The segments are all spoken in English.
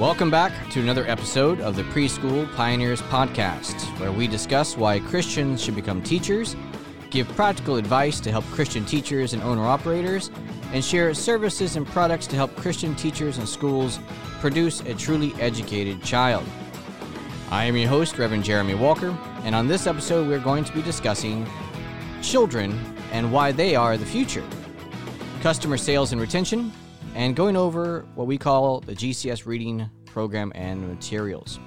Welcome back to another episode of the Preschool Pioneers Podcast, where we discuss why Christians should become teachers, give practical advice to help Christian teachers and owner operators, and share services and products to help Christian teachers and schools produce a truly educated child. I am your host, Reverend Jeremy Walker, and on this episode, we're going to be discussing children and why they are the future, customer sales and retention, and going over what we call the GCS reading program and materials.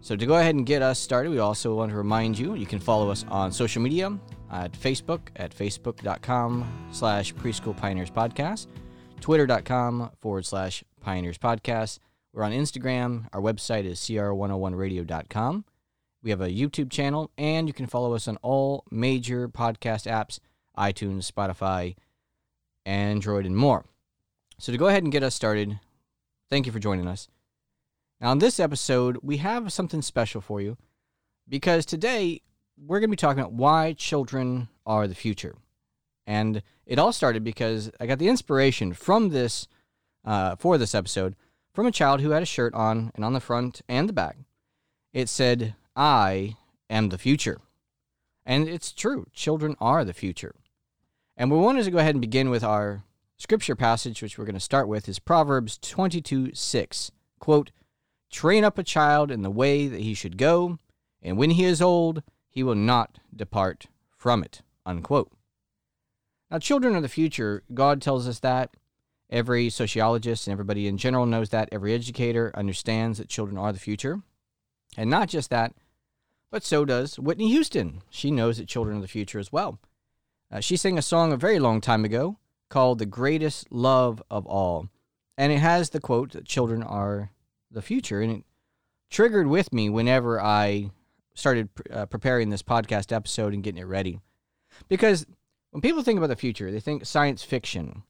So to go ahead and get us started, we also want to remind you you can follow us on social media at Facebook at facebook.com slash preschool pioneers podcast, twitter.com forward slash pioneers podcast. We're on Instagram. Our website is cr101radio.com. We have a YouTube channel, and you can follow us on all major podcast apps iTunes, Spotify, Android, and more. So, to go ahead and get us started, thank you for joining us. Now, in this episode, we have something special for you because today we're going to be talking about why children are the future. And it all started because I got the inspiration from this, uh, for this episode, from a child who had a shirt on, and on the front and the back, it said, I am the future. And it's true, children are the future. And we wanted to go ahead and begin with our scripture passage, which we're going to start with, is Proverbs 22 6. Quote, Train up a child in the way that he should go, and when he is old, he will not depart from it. Unquote. Now, children are the future. God tells us that. Every sociologist and everybody in general knows that. Every educator understands that children are the future. And not just that, but so does Whitney Houston. She knows that children are the future as well. Uh, she sang a song a very long time ago called The Greatest Love of All. And it has the quote that children are the future. And it triggered with me whenever I started uh, preparing this podcast episode and getting it ready. Because when people think about the future, they think science fiction.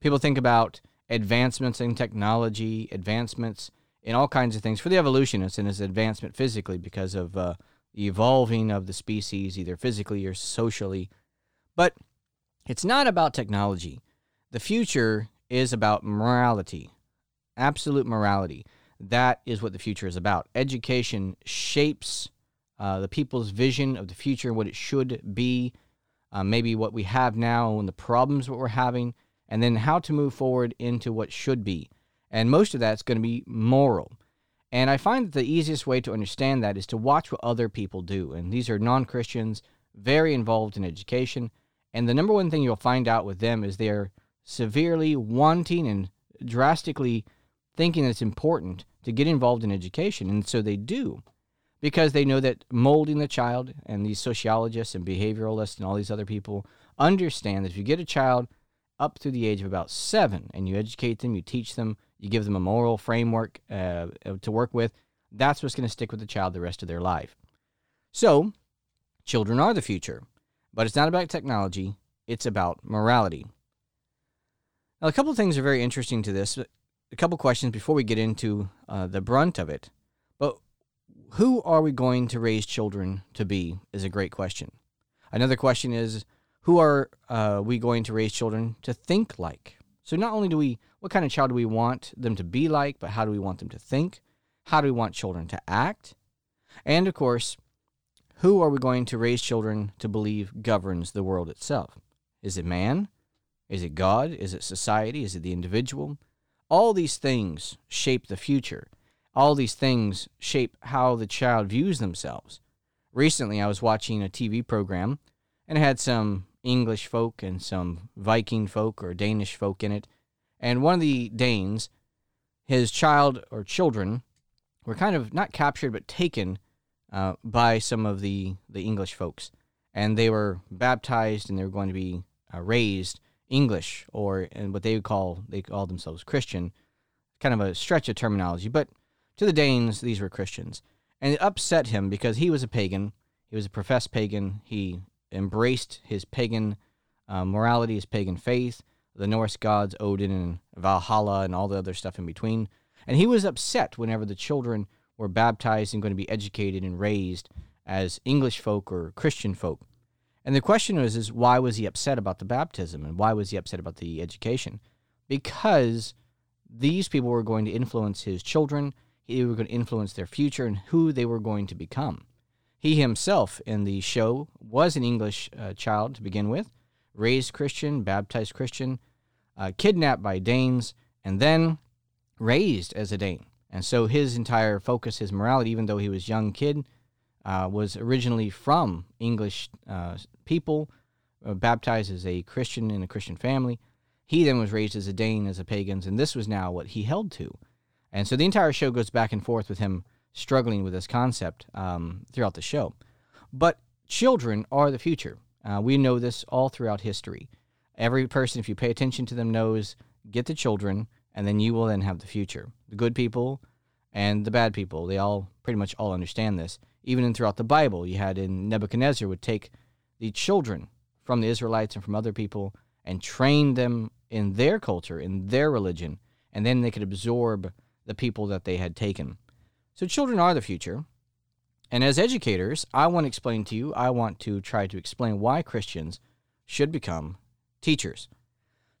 People think about advancements in technology, advancements in all kinds of things. For the evolutionists, and as advancement physically because of uh, the evolving of the species, either physically or socially. But it's not about technology. The future is about morality, absolute morality. That is what the future is about. Education shapes uh, the people's vision of the future, and what it should be, uh, maybe what we have now and the problems what we're having, and then how to move forward into what should be. And most of that's going to be moral. And I find that the easiest way to understand that is to watch what other people do. And these are non Christians, very involved in education. And the number one thing you'll find out with them is they're severely wanting and drastically thinking it's important to get involved in education. And so they do because they know that molding the child and these sociologists and behavioralists and all these other people understand that if you get a child up to the age of about seven and you educate them, you teach them, you give them a moral framework uh, to work with, that's what's going to stick with the child the rest of their life. So, children are the future. But it's not about technology, it's about morality. Now, a couple of things are very interesting to this. A couple questions before we get into uh, the brunt of it. But who are we going to raise children to be is a great question. Another question is who are uh, we going to raise children to think like? So, not only do we, what kind of child do we want them to be like, but how do we want them to think? How do we want children to act? And of course, who are we going to raise children to believe governs the world itself? Is it man? Is it God? Is it society? Is it the individual? All these things shape the future. All these things shape how the child views themselves. Recently, I was watching a TV program and it had some English folk and some Viking folk or Danish folk in it. And one of the Danes, his child or children, were kind of not captured but taken uh, by some of the, the English folks. And they were baptized and they were going to be uh, raised English or and what they would call they called themselves Christian, kind of a stretch of terminology. But to the Danes, these were Christians, and it upset him because he was a pagan. He was a professed pagan. He embraced his pagan uh, morality, his pagan faith, the Norse gods Odin and Valhalla, and all the other stuff in between. And he was upset whenever the children were baptized and going to be educated and raised as English folk or Christian folk. And the question was is why was he upset about the baptism and why was he upset about the education? Because these people were going to influence his children, he were going to influence their future and who they were going to become. He himself in the show was an English uh, child to begin with, raised Christian, baptized Christian, uh, kidnapped by Danes, and then raised as a Dane. And so his entire focus, his morality, even though he was a young kid, uh, was originally from English uh, people, uh, baptized as a Christian in a Christian family. He then was raised as a Dane, as a pagan, and this was now what he held to. And so the entire show goes back and forth with him struggling with this concept um, throughout the show. But children are the future. Uh, we know this all throughout history. Every person, if you pay attention to them, knows get the children, and then you will then have the future. The good people and the bad people, they all pretty much all understand this. Even in throughout the Bible, you had in Nebuchadnezzar would take the children from the Israelites and from other people and train them in their culture, in their religion, and then they could absorb the people that they had taken. So children are the future. And as educators, I want to explain to you, I want to try to explain why Christians should become teachers.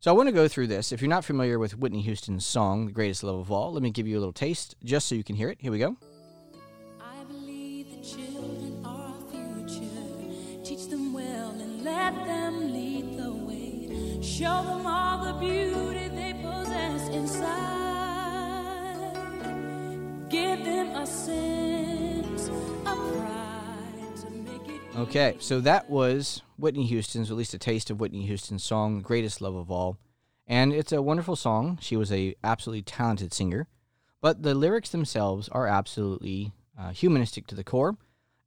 So I want to go through this. If you're not familiar with Whitney Houston's song, The Greatest Love of All, let me give you a little taste just so you can hear it. Here we go. I believe the children are our future. Teach them well and let them lead the way. Show them all the beauty they possess inside. Give them a sense of pride. Okay, so that was Whitney Houston's, at least a taste of Whitney Houston's song, Greatest Love of All. And it's a wonderful song. She was a absolutely talented singer. But the lyrics themselves are absolutely uh, humanistic to the core.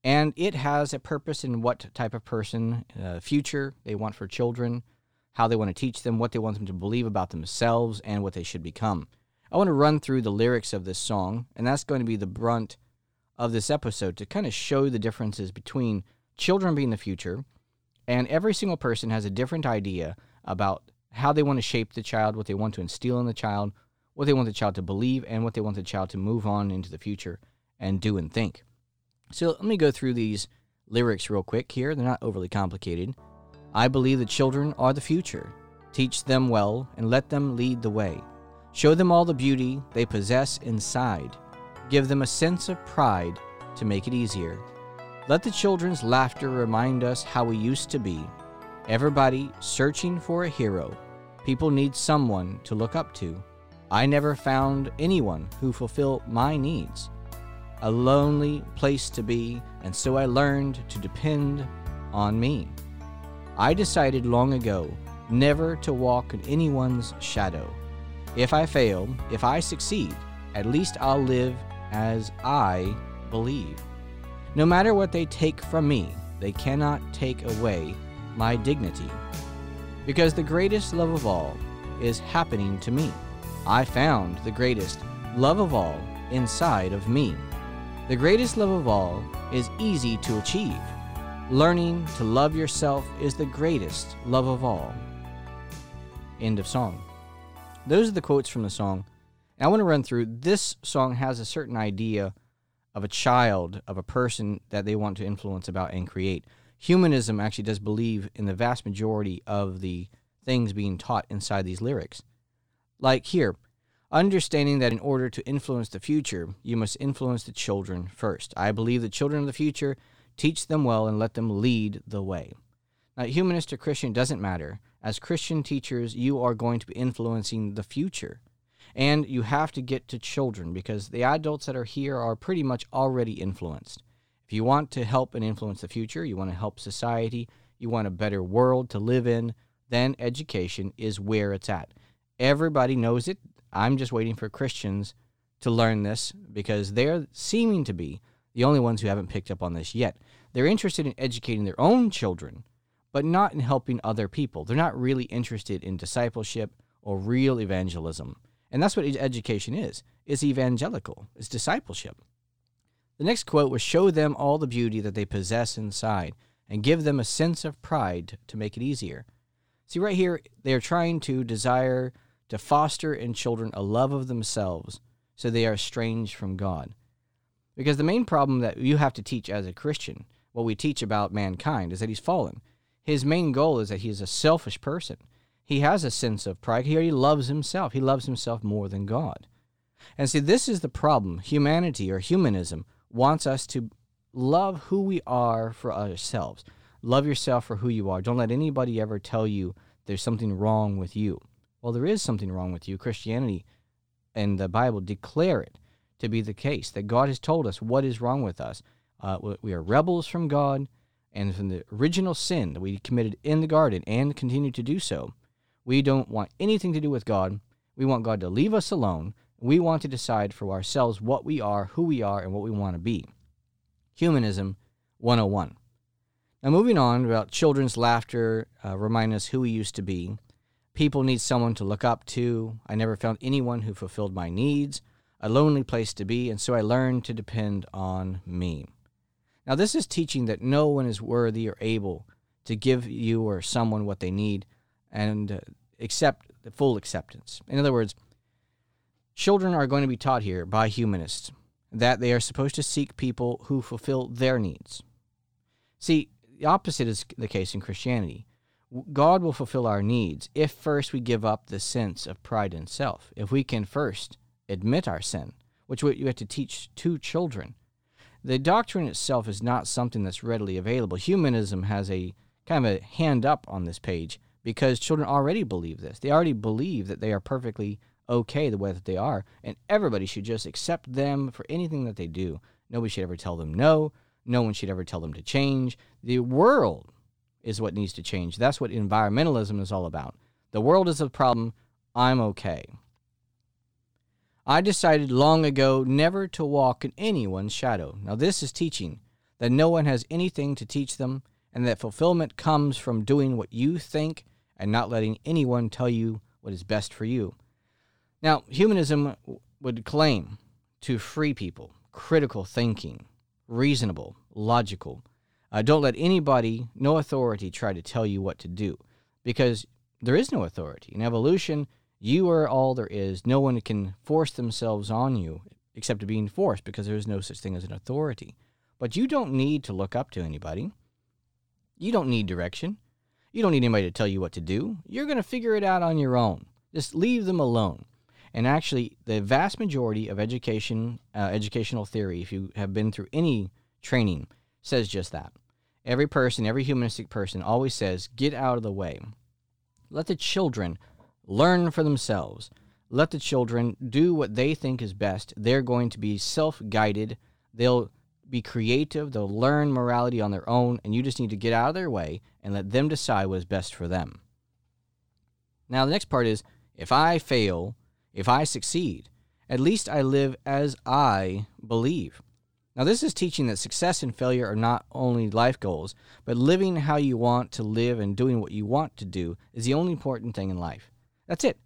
And it has a purpose in what type of person, uh, future they want for children, how they want to teach them, what they want them to believe about themselves, and what they should become. I want to run through the lyrics of this song, and that's going to be the brunt of this episode to kind of show the differences between children being the future, and every single person has a different idea about how they want to shape the child, what they want to instill in the child, what they want the child to believe, and what they want the child to move on into the future and do and think. So let me go through these lyrics real quick here. They're not overly complicated. I believe the children are the future. Teach them well and let them lead the way. Show them all the beauty they possess inside. Give them a sense of pride to make it easier. Let the children's laughter remind us how we used to be. Everybody searching for a hero. People need someone to look up to. I never found anyone who fulfilled my needs. A lonely place to be, and so I learned to depend on me. I decided long ago never to walk in anyone's shadow. If I fail, if I succeed, at least I'll live as I believe. No matter what they take from me, they cannot take away my dignity. Because the greatest love of all is happening to me. I found the greatest love of all inside of me. The greatest love of all is easy to achieve. Learning to love yourself is the greatest love of all. End of song. Those are the quotes from the song. And I want to run through this song has a certain idea of a child, of a person that they want to influence about and create. Humanism actually does believe in the vast majority of the things being taught inside these lyrics. Like here, understanding that in order to influence the future, you must influence the children first. I believe the children of the future teach them well and let them lead the way. Now, humanist or Christian doesn't matter. As Christian teachers, you are going to be influencing the future. And you have to get to children because the adults that are here are pretty much already influenced. If you want to help and influence the future, you want to help society, you want a better world to live in, then education is where it's at. Everybody knows it. I'm just waiting for Christians to learn this because they're seeming to be the only ones who haven't picked up on this yet. They're interested in educating their own children but not in helping other people. They're not really interested in discipleship or real evangelism. And that's what education is. It's evangelical. It's discipleship. The next quote was show them all the beauty that they possess inside and give them a sense of pride to make it easier. See right here they are trying to desire to foster in children a love of themselves so they are estranged from God. Because the main problem that you have to teach as a Christian, what we teach about mankind is that he's fallen. His main goal is that he is a selfish person. He has a sense of pride. He already loves himself. He loves himself more than God. And see, this is the problem. Humanity or humanism wants us to love who we are for ourselves. Love yourself for who you are. Don't let anybody ever tell you there's something wrong with you. Well, there is something wrong with you. Christianity and the Bible declare it to be the case that God has told us what is wrong with us. Uh, we are rebels from God, and from the original sin that we committed in the garden and continue to do so. We don't want anything to do with God. We want God to leave us alone. We want to decide for ourselves what we are, who we are, and what we want to be. Humanism 101. Now, moving on about children's laughter, uh, remind us who we used to be. People need someone to look up to. I never found anyone who fulfilled my needs a lonely place to be, and so I learned to depend on me. Now, this is teaching that no one is worthy or able to give you or someone what they need and uh, accept the full acceptance. In other words, children are going to be taught here by humanists that they are supposed to seek people who fulfill their needs. See, the opposite is the case in Christianity. God will fulfill our needs if first we give up the sense of pride in self. If we can first admit our sin, which you have to teach to children. The doctrine itself is not something that's readily available. Humanism has a kind of a hand up on this page because children already believe this. They already believe that they are perfectly okay the way that they are, and everybody should just accept them for anything that they do. Nobody should ever tell them no. No one should ever tell them to change. The world is what needs to change. That's what environmentalism is all about. The world is the problem. I'm okay. I decided long ago never to walk in anyone's shadow. Now, this is teaching that no one has anything to teach them, and that fulfillment comes from doing what you think and not letting anyone tell you what is best for you. Now, humanism would claim to free people, critical thinking, reasonable, logical. Uh, don't let anybody, no authority, try to tell you what to do because there is no authority. In evolution, you are all there is. No one can force themselves on you except to being forced because there is no such thing as an authority. But you don't need to look up to anybody. You don't need direction. You don't need anybody to tell you what to do. You're going to figure it out on your own. Just leave them alone. And actually, the vast majority of education, uh, educational theory, if you have been through any training, says just that. Every person, every humanistic person always says, get out of the way. Let the children learn for themselves. Let the children do what they think is best. They're going to be self guided. They'll be creative. They'll learn morality on their own. And you just need to get out of their way and let them decide what is best for them. Now, the next part is if I fail, if I succeed, at least I live as I believe. Now, this is teaching that success and failure are not only life goals, but living how you want to live and doing what you want to do is the only important thing in life. That's it.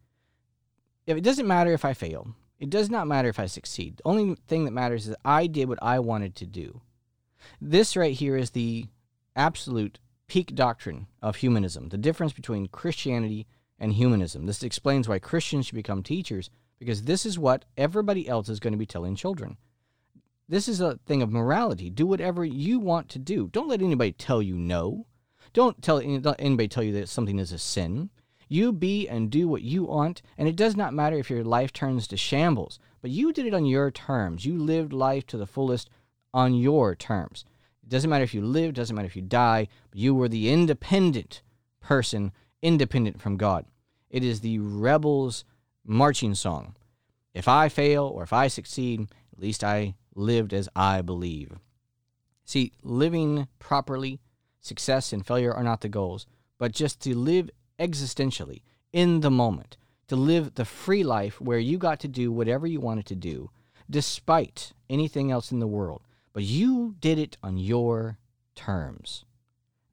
If it doesn't matter if I fail, it does not matter if I succeed. The only thing that matters is I did what I wanted to do. This right here is the absolute peak doctrine of humanism, the difference between Christianity and humanism. This explains why Christians should become teachers, because this is what everybody else is going to be telling children. This is a thing of morality. Do whatever you want to do. Don't let anybody tell you no. Don't tell anybody tell you that something is a sin. You be and do what you want, and it does not matter if your life turns to shambles, but you did it on your terms. You lived life to the fullest on your terms. It doesn't matter if you live, doesn't matter if you die, but you were the independent person, independent from God. It is the rebel's marching song. If I fail or if I succeed, at least I lived as I believe. See, living properly, success and failure are not the goals, but just to live existentially in the moment, to live the free life where you got to do whatever you wanted to do, despite anything else in the world, but you did it on your terms.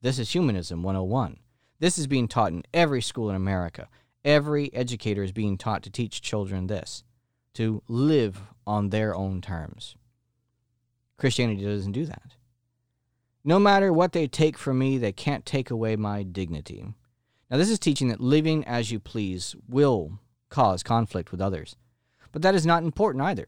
This is Humanism 101. This is being taught in every school in America. Every educator is being taught to teach children this to live on their own terms. Christianity doesn't do that. No matter what they take from me, they can't take away my dignity. Now, this is teaching that living as you please will cause conflict with others. But that is not important either.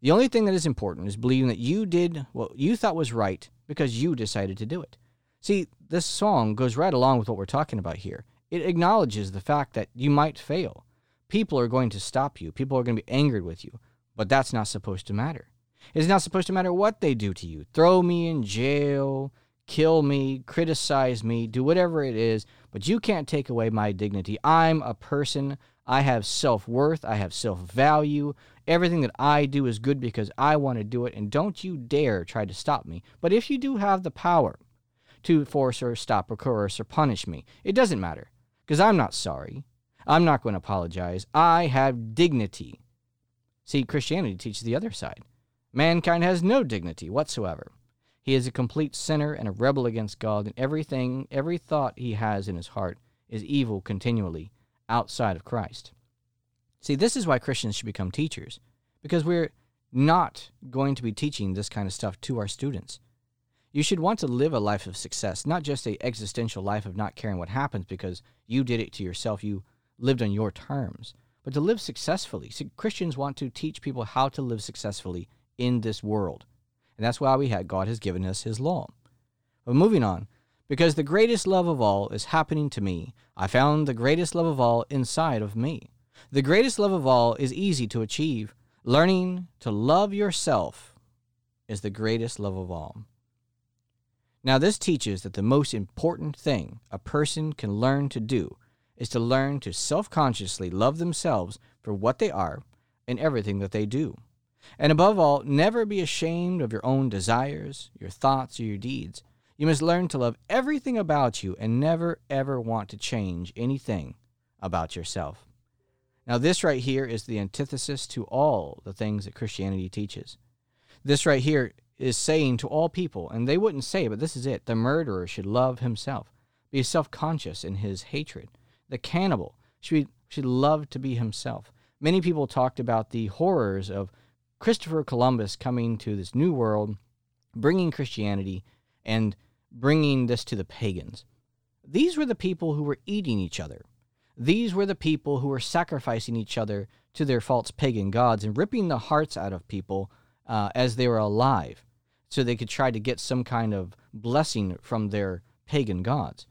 The only thing that is important is believing that you did what you thought was right because you decided to do it. See, this song goes right along with what we're talking about here. It acknowledges the fact that you might fail. People are going to stop you, people are going to be angered with you, but that's not supposed to matter. It's not supposed to matter what they do to you throw me in jail, kill me, criticize me, do whatever it is, but you can't take away my dignity. I'm a person. I have self worth. I have self value. Everything that I do is good because I want to do it, and don't you dare try to stop me. But if you do have the power to force or stop or coerce or punish me, it doesn't matter because I'm not sorry. I'm not going to apologize. I have dignity. See, Christianity teaches the other side. Mankind has no dignity whatsoever. He is a complete sinner and a rebel against God, and everything, every thought he has in his heart is evil continually outside of Christ. See, this is why Christians should become teachers, because we're not going to be teaching this kind of stuff to our students. You should want to live a life of success, not just a existential life of not caring what happens because you did it to yourself, you lived on your terms, but to live successfully. See, Christians want to teach people how to live successfully in this world. And that's why we had God has given us his law. But moving on, because the greatest love of all is happening to me, I found the greatest love of all inside of me. The greatest love of all is easy to achieve. Learning to love yourself is the greatest love of all. Now, this teaches that the most important thing a person can learn to do is to learn to self consciously love themselves for what they are and everything that they do. And above all, never be ashamed of your own desires, your thoughts, or your deeds. You must learn to love everything about you and never, ever want to change anything about yourself. Now, this right here is the antithesis to all the things that Christianity teaches. This right here is saying to all people, and they wouldn't say, but this is it the murderer should love himself, be self conscious in his hatred. The cannibal should, should love to be himself. Many people talked about the horrors of Christopher Columbus coming to this new world, bringing Christianity, and bringing this to the pagans. These were the people who were eating each other. These were the people who were sacrificing each other to their false pagan gods and ripping the hearts out of people uh, as they were alive so they could try to get some kind of blessing from their pagan gods.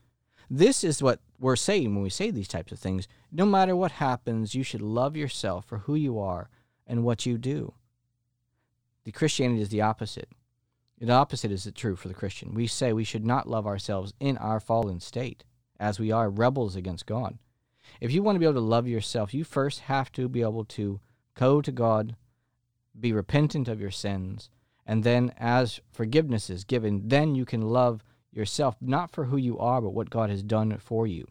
This is what we're saying when we say these types of things. No matter what happens, you should love yourself for who you are and what you do. The Christianity is the opposite. The opposite is true for the Christian. We say we should not love ourselves in our fallen state, as we are rebels against God. If you want to be able to love yourself, you first have to be able to go to God, be repentant of your sins, and then as forgiveness is given, then you can love yourself not for who you are, but what God has done for you.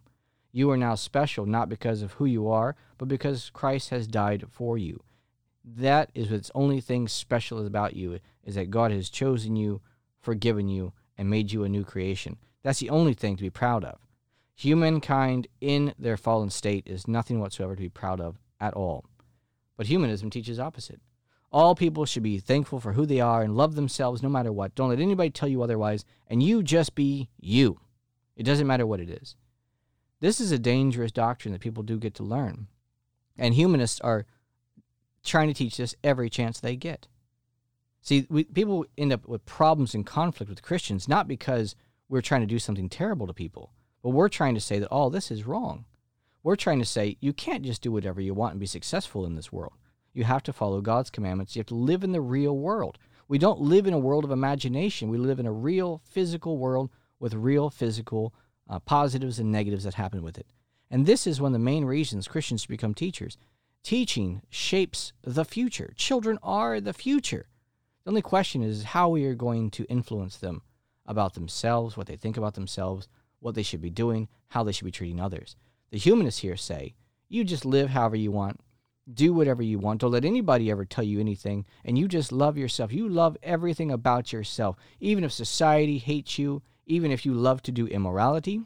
You are now special not because of who you are, but because Christ has died for you. That is what's only thing special about you is that God has chosen you, forgiven you, and made you a new creation. That's the only thing to be proud of. Humankind in their fallen state is nothing whatsoever to be proud of at all. But humanism teaches opposite. All people should be thankful for who they are and love themselves no matter what. Don't let anybody tell you otherwise, and you just be you. It doesn't matter what it is. This is a dangerous doctrine that people do get to learn. And humanists are trying to teach this every chance they get. See, we, people end up with problems and conflict with Christians not because we're trying to do something terrible to people, but we're trying to say that all oh, this is wrong. We're trying to say you can't just do whatever you want and be successful in this world. You have to follow God's commandments. You have to live in the real world. We don't live in a world of imagination. We live in a real physical world with real physical uh, positives and negatives that happen with it. And this is one of the main reasons Christians become teachers Teaching shapes the future. Children are the future. The only question is how we are going to influence them about themselves, what they think about themselves, what they should be doing, how they should be treating others. The humanists here say you just live however you want, do whatever you want. Don't let anybody ever tell you anything, and you just love yourself. You love everything about yourself. Even if society hates you, even if you love to do immorality,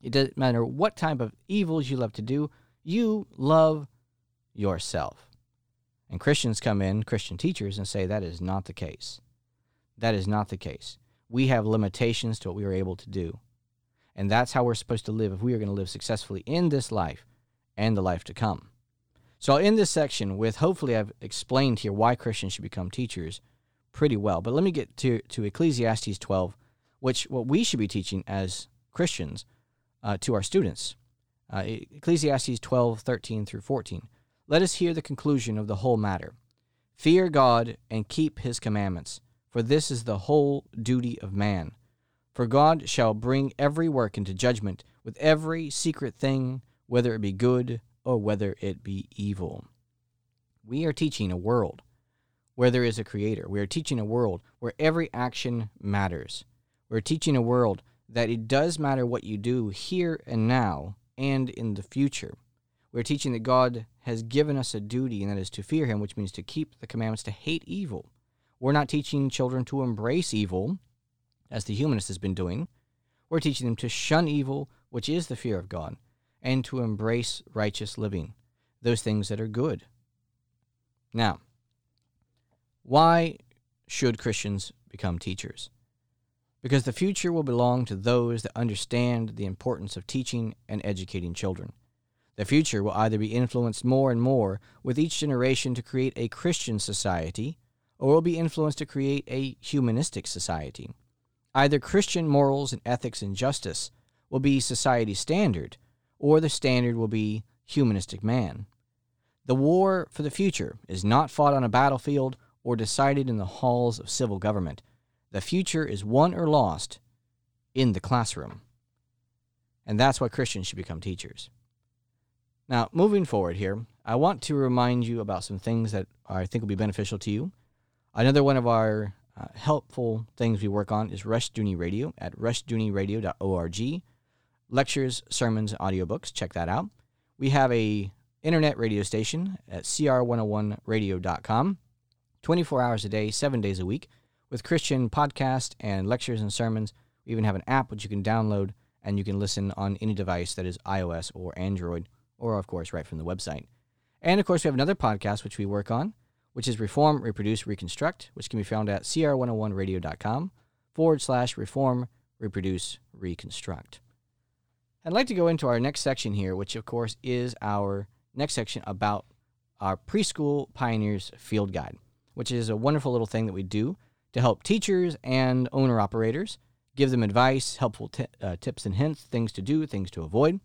it doesn't matter what type of evils you love to do, you love yourself. And Christians come in, Christian teachers, and say that is not the case. That is not the case. We have limitations to what we are able to do. And that's how we're supposed to live if we are going to live successfully in this life and the life to come. So I'll end this section with hopefully I've explained here why Christians should become teachers pretty well. But let me get to, to Ecclesiastes 12, which what we should be teaching as Christians uh, to our students. Uh, Ecclesiastes 12, 13 through 14. Let us hear the conclusion of the whole matter. Fear God and keep his commandments, for this is the whole duty of man. For God shall bring every work into judgment with every secret thing, whether it be good or whether it be evil. We are teaching a world where there is a creator. We are teaching a world where every action matters. We're teaching a world that it does matter what you do here and now and in the future. We're teaching that God has given us a duty, and that is to fear Him, which means to keep the commandments, to hate evil. We're not teaching children to embrace evil, as the humanist has been doing. We're teaching them to shun evil, which is the fear of God, and to embrace righteous living, those things that are good. Now, why should Christians become teachers? because the future will belong to those that understand the importance of teaching and educating children. The future will either be influenced more and more with each generation to create a Christian society, or will be influenced to create a humanistic society. Either Christian morals and ethics and justice will be society's standard, or the standard will be humanistic man. The war for the future is not fought on a battlefield or decided in the halls of civil government the future is won or lost in the classroom. And that's why Christians should become teachers. Now, moving forward here, I want to remind you about some things that I think will be beneficial to you. Another one of our uh, helpful things we work on is Rushdoony Radio at rushdoonyradio.org. Lectures, sermons, audiobooks, check that out. We have a internet radio station at cr101radio.com, 24 hours a day, 7 days a week with Christian podcasts and lectures and sermons. We even have an app which you can download and you can listen on any device that is iOS or Android, or of course, right from the website. And of course, we have another podcast which we work on, which is Reform, Reproduce, Reconstruct, which can be found at cr101radio.com forward slash reform, reproduce, reconstruct. I'd like to go into our next section here, which of course is our next section about our preschool pioneers field guide, which is a wonderful little thing that we do to help teachers and owner operators, give them advice, helpful t- uh, tips and hints, things to do, things to avoid.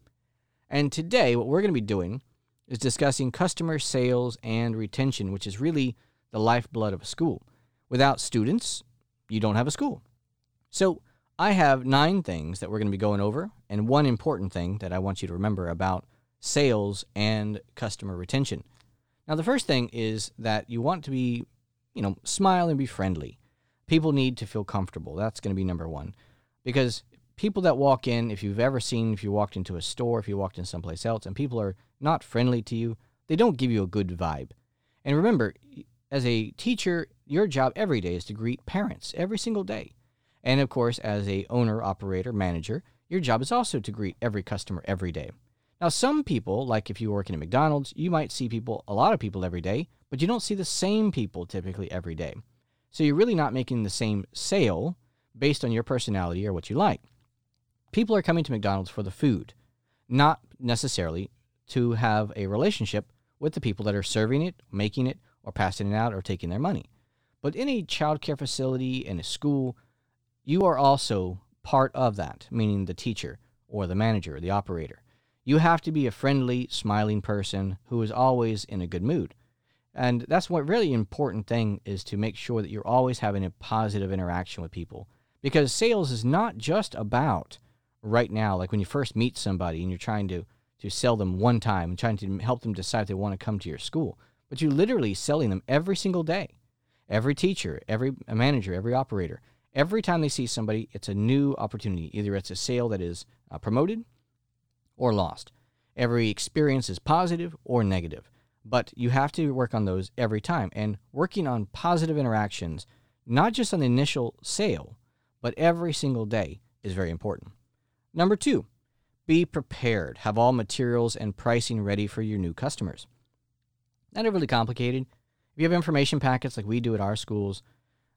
And today, what we're going to be doing is discussing customer sales and retention, which is really the lifeblood of a school. Without students, you don't have a school. So, I have nine things that we're going to be going over, and one important thing that I want you to remember about sales and customer retention. Now, the first thing is that you want to be, you know, smile and be friendly people need to feel comfortable. That's going to be number one. Because people that walk in, if you've ever seen, if you walked into a store, if you walked in someplace else, and people are not friendly to you, they don't give you a good vibe. And remember, as a teacher, your job every day is to greet parents every single day. And of course, as a owner, operator, manager, your job is also to greet every customer every day. Now, some people, like if you're working at McDonald's, you might see people, a lot of people every day, but you don't see the same people typically every day. So you're really not making the same sale based on your personality or what you like. People are coming to McDonald's for the food, not necessarily to have a relationship with the people that are serving it, making it, or passing it out or taking their money. But in a child care facility, in a school, you are also part of that, meaning the teacher or the manager or the operator. You have to be a friendly, smiling person who is always in a good mood. And that's what really important thing is to make sure that you're always having a positive interaction with people. Because sales is not just about right now, like when you first meet somebody and you're trying to, to sell them one time and trying to help them decide if they want to come to your school, but you're literally selling them every single day. Every teacher, every manager, every operator, every time they see somebody, it's a new opportunity. Either it's a sale that is uh, promoted or lost. Every experience is positive or negative. But you have to work on those every time and working on positive interactions, not just on the initial sale, but every single day is very important. Number two, be prepared. Have all materials and pricing ready for your new customers. Not overly complicated. If you have information packets like we do at our schools,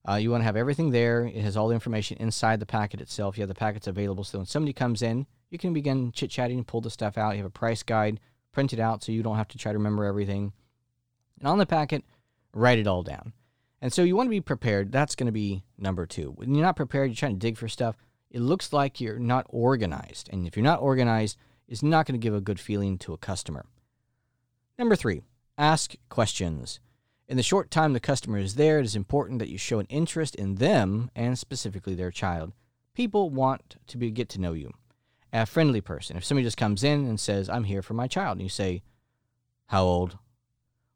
uh, you want to have everything there. It has all the information inside the packet itself. You have the packets available. So when somebody comes in, you can begin chit chatting, and pull the stuff out. You have a price guide, print it out so you don't have to try to remember everything. And on the packet, write it all down. And so you want to be prepared. That's going to be number two. When you're not prepared, you're trying to dig for stuff, it looks like you're not organized. And if you're not organized, it's not going to give a good feeling to a customer. Number three, ask questions. In the short time the customer is there, it is important that you show an interest in them and specifically their child. People want to be, get to know you. A friendly person. If somebody just comes in and says, I'm here for my child, and you say, How old?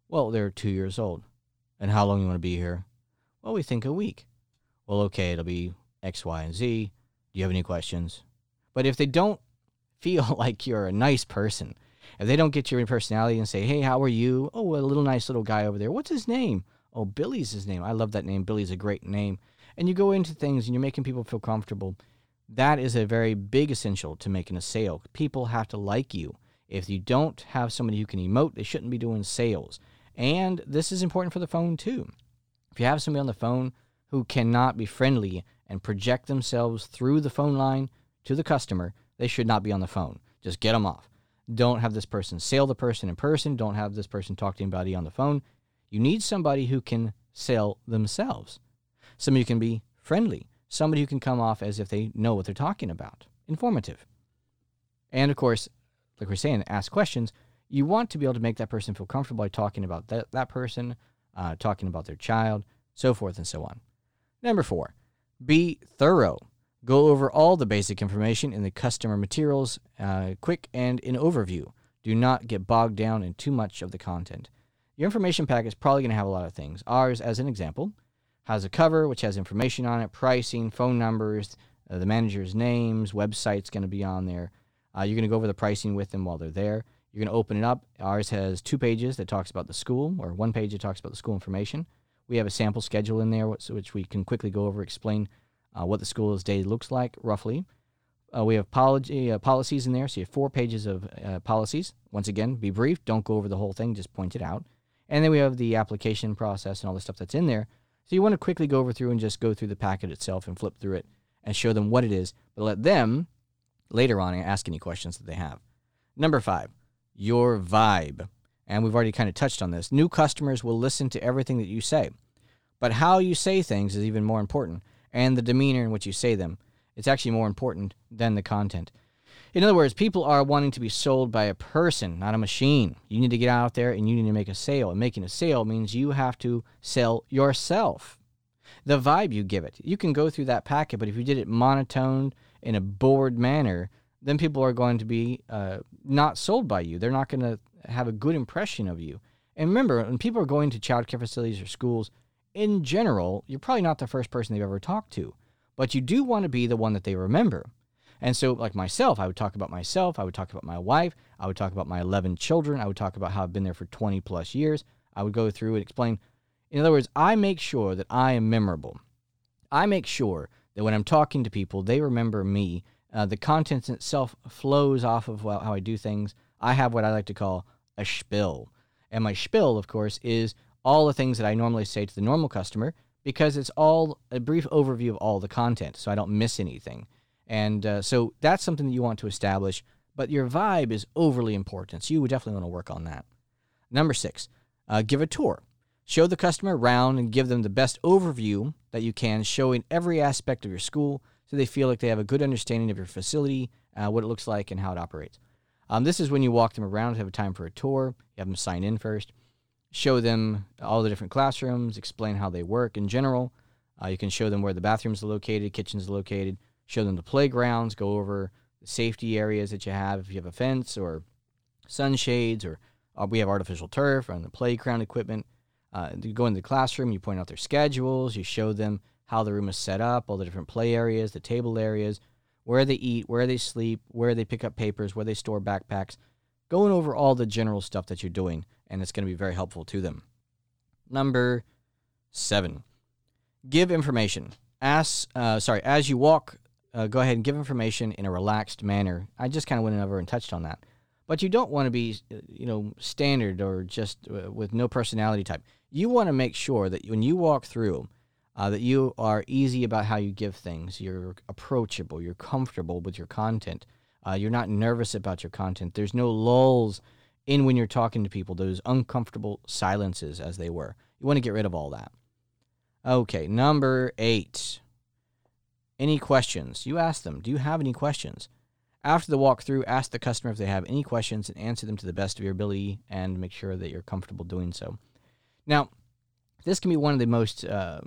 Well, they're two years old. And how long you want to be here? Well, we think a week. Well, okay, it'll be X, Y, and Z. Do you have any questions? But if they don't feel like you're a nice person, if they don't get your personality and say, hey, how are you? Oh, a little nice little guy over there. What's his name? Oh, Billy's his name. I love that name. Billy's a great name. And you go into things and you're making people feel comfortable. That is a very big essential to making a sale. People have to like you. If you don't have somebody who can emote, they shouldn't be doing sales. And this is important for the phone too. If you have somebody on the phone who cannot be friendly and project themselves through the phone line to the customer, they should not be on the phone. Just get them off. Don't have this person sell the person in person. Don't have this person talk to anybody on the phone. You need somebody who can sell themselves. Somebody who can be friendly. Somebody who can come off as if they know what they're talking about. Informative. And of course, like we're saying, ask questions. You want to be able to make that person feel comfortable by talking about that, that person, uh, talking about their child, so forth and so on. Number four, be thorough. Go over all the basic information in the customer materials, uh, quick and in overview. Do not get bogged down in too much of the content. Your information pack is probably going to have a lot of things. Ours, as an example, has a cover which has information on it, pricing, phone numbers, uh, the manager's names, website's going to be on there. Uh, you're going to go over the pricing with them while they're there. You're going to open it up. Ours has two pages that talks about the school, or one page that talks about the school information. We have a sample schedule in there, which we can quickly go over, explain uh, what the school's day looks like roughly. Uh, we have policy, uh, policies in there, so you have four pages of uh, policies. Once again, be brief, don't go over the whole thing, just point it out. And then we have the application process and all the stuff that's in there. So you want to quickly go over through and just go through the packet itself and flip through it and show them what it is, but let them later on ask any questions that they have. Number five, your vibe. And we've already kind of touched on this. New customers will listen to everything that you say, but how you say things is even more important and the demeanor in which you say them. It's actually more important than the content. In other words, people are wanting to be sold by a person, not a machine. You need to get out there and you need to make a sale. And making a sale means you have to sell yourself. The vibe you give it. You can go through that packet, but if you did it monotone in a bored manner, then people are going to be uh, not sold by you. They're not going to have a good impression of you. And remember, when people are going to child care facilities or schools, in general, you're probably not the first person they've ever talked to, but you do want to be the one that they remember. And so, like myself, I would talk about myself. I would talk about my wife. I would talk about my 11 children. I would talk about how I've been there for 20 plus years. I would go through and explain. In other words, I make sure that I am memorable. I make sure that when I'm talking to people, they remember me. Uh, the content itself flows off of how I do things. I have what I like to call a spill. And my spill, of course, is all the things that I normally say to the normal customer because it's all a brief overview of all the content so I don't miss anything. And uh, so that's something that you want to establish, but your vibe is overly important. So you would definitely want to work on that. Number six, uh, give a tour. Show the customer around and give them the best overview that you can, showing every aspect of your school so they feel like they have a good understanding of your facility, uh, what it looks like, and how it operates. Um, this is when you walk them around, have a time for a tour, you have them sign in first show them all the different classrooms, explain how they work in general. Uh, you can show them where the bathrooms are located, kitchens are located, show them the playgrounds, go over the safety areas that you have if you have a fence or sunshades or uh, we have artificial turf and the playground equipment. Uh, you go into the classroom, you point out their schedules, you show them how the room is set up, all the different play areas, the table areas, where they eat, where they sleep, where they pick up papers, where they store backpacks, going over all the general stuff that you're doing and it's going to be very helpful to them. Number seven, give information. Ask, uh, sorry, as you walk, uh, go ahead and give information in a relaxed manner. I just kind of went over and touched on that. But you don't want to be, uh, you know, standard or just uh, with no personality type. You want to make sure that when you walk through, uh, that you are easy about how you give things. You're approachable. You're comfortable with your content. Uh, you're not nervous about your content. There's no lulls in when you're talking to people, those uncomfortable silences as they were. You want to get rid of all that. Okay, number eight. Any questions? You ask them, do you have any questions? After the walkthrough, ask the customer if they have any questions and answer them to the best of your ability and make sure that you're comfortable doing so. Now, this can be one of the most uh,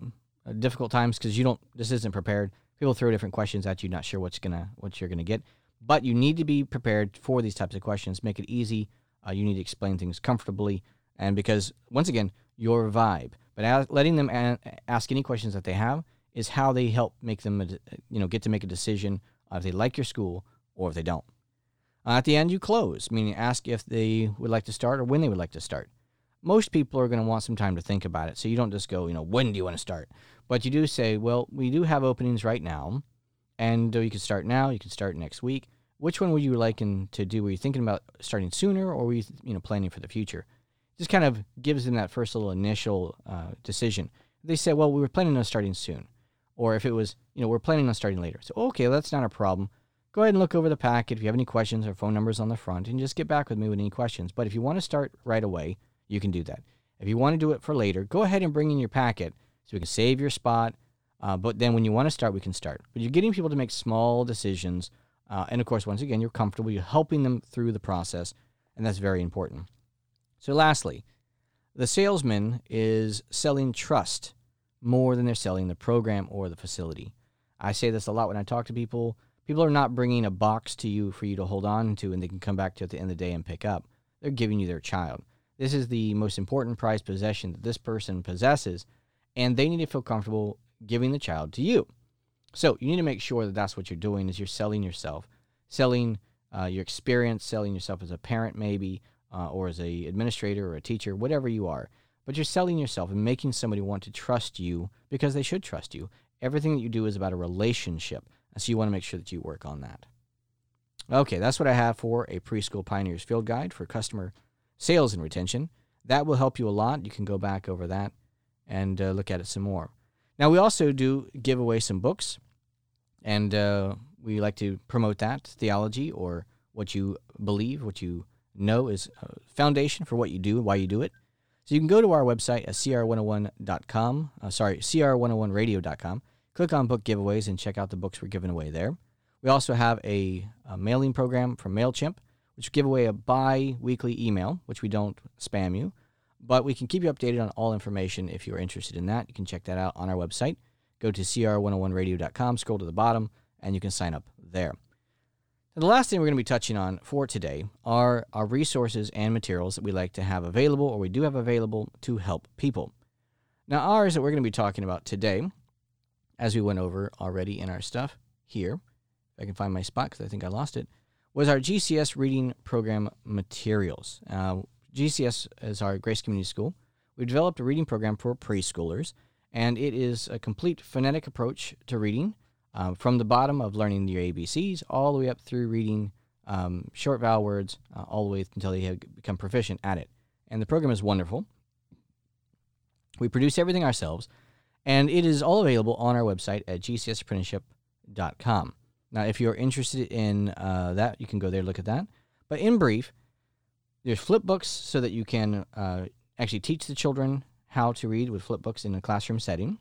difficult times because you don't, this isn't prepared. People throw different questions at you, not sure what's gonna, what you're gonna get. But you need to be prepared for these types of questions. Make it easy. Uh, you need to explain things comfortably, and because once again, your vibe. But as, letting them a- ask any questions that they have is how they help make them, you know, get to make a decision if they like your school or if they don't. Uh, at the end, you close, meaning ask if they would like to start or when they would like to start. Most people are going to want some time to think about it, so you don't just go, you know, when do you want to start? But you do say, well, we do have openings right now, and uh, you can start now, you can start next week. Which one would you like to do? Were you thinking about starting sooner, or were you, you know, planning for the future? Just kind of gives them that first little initial uh, decision. They say, well, we were planning on starting soon, or if it was, you know, we're planning on starting later. So okay, that's not a problem go ahead and look over the packet. If you have any questions, our phone numbers on the front, and just get back with me with any questions. But if you want to start right away, you can do that. If you want to do it for later, go ahead and bring in your packet so we can save your spot. Uh, but then when you want to start, we can start. But you're getting people to make small decisions. Uh, and of course, once again, you're comfortable. You're helping them through the process. And that's very important. So, lastly, the salesman is selling trust more than they're selling the program or the facility. I say this a lot when I talk to people. People are not bringing a box to you for you to hold on to and they can come back to at the end of the day and pick up. They're giving you their child. This is the most important prized possession that this person possesses, and they need to feel comfortable giving the child to you. So you need to make sure that that's what you're doing is you're selling yourself, selling uh, your experience, selling yourself as a parent maybe, uh, or as a administrator or a teacher, whatever you are. But you're selling yourself and making somebody want to trust you because they should trust you. Everything that you do is about a relationship. So you want to make sure that you work on that. Okay, that's what I have for a preschool pioneers field guide for customer sales and retention. That will help you a lot. You can go back over that and uh, look at it some more. Now, we also do give away some books, and uh, we like to promote that theology or what you believe, what you know is foundation for what you do, why you do it. So you can go to our website at cr101.com, uh, sorry, cr101radio.com, Click on book giveaways and check out the books we're giving away there. We also have a, a mailing program from MailChimp, which give away a bi weekly email, which we don't spam you, but we can keep you updated on all information if you're interested in that. You can check that out on our website. Go to cr101radio.com, scroll to the bottom, and you can sign up there. Now, the last thing we're going to be touching on for today are our resources and materials that we like to have available or we do have available to help people. Now, ours that we're going to be talking about today as we went over already in our stuff here, if I can find my spot because I think I lost it, was our GCS reading program materials. Uh, GCS is our Grace Community School. We developed a reading program for preschoolers, and it is a complete phonetic approach to reading uh, from the bottom of learning your ABCs all the way up through reading um, short vowel words uh, all the way until they have become proficient at it. And the program is wonderful. We produce everything ourselves, and it is all available on our website at gcsapprenticeship.com. Now, if you're interested in uh, that, you can go there look at that. But in brief, there's flip books so that you can uh, actually teach the children how to read with flip books in a classroom setting.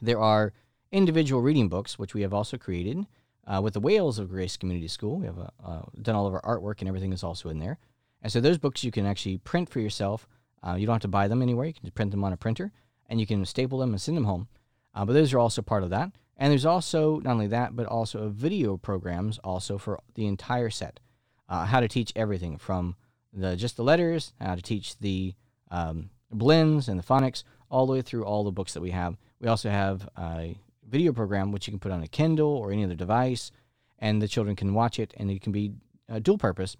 There are individual reading books, which we have also created uh, with the Wales of Grace Community School. We have uh, uh, done all of our artwork and everything is also in there. And so those books you can actually print for yourself. Uh, you don't have to buy them anywhere. You can print them on a printer and you can staple them and send them home. Uh, but those are also part of that. And there's also not only that, but also video programs also for the entire set. Uh, how to teach everything from the just the letters, how to teach the um, blends and the phonics, all the way through all the books that we have. We also have a video program which you can put on a Kindle or any other device, and the children can watch it, and it can be uh, dual purpose.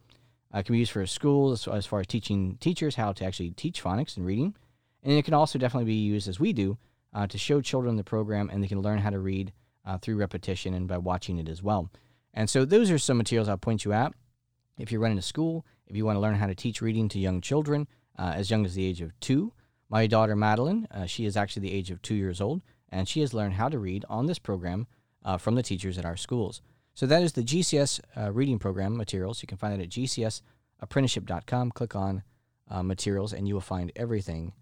Uh, it can be used for schools as far as teaching teachers how to actually teach phonics and reading and it can also definitely be used, as we do, uh, to show children the program and they can learn how to read uh, through repetition and by watching it as well. And so those are some materials I'll point you at. If you're running a school, if you want to learn how to teach reading to young children uh, as young as the age of two, my daughter Madeline, uh, she is actually the age of two years old, and she has learned how to read on this program uh, from the teachers at our schools. So that is the GCS uh, reading program materials. You can find it at gcsapprenticeship.com. Click on materials, and you will find everything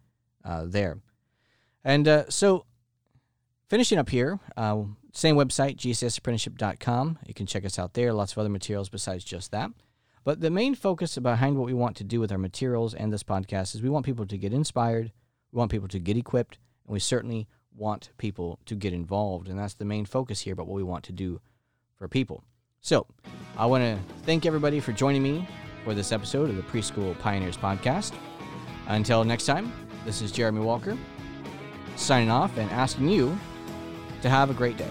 uh, there. And uh, so, finishing up here, uh, same website, gcsapprenticeship.com. You can check us out there. Lots of other materials besides just that. But the main focus behind what we want to do with our materials and this podcast is we want people to get inspired, we want people to get equipped, and we certainly want people to get involved. And that's the main focus here about what we want to do for people. So I want to thank everybody for joining me for this episode of the Preschool Pioneers Podcast. Until next time, this is Jeremy Walker signing off and asking you to have a great day.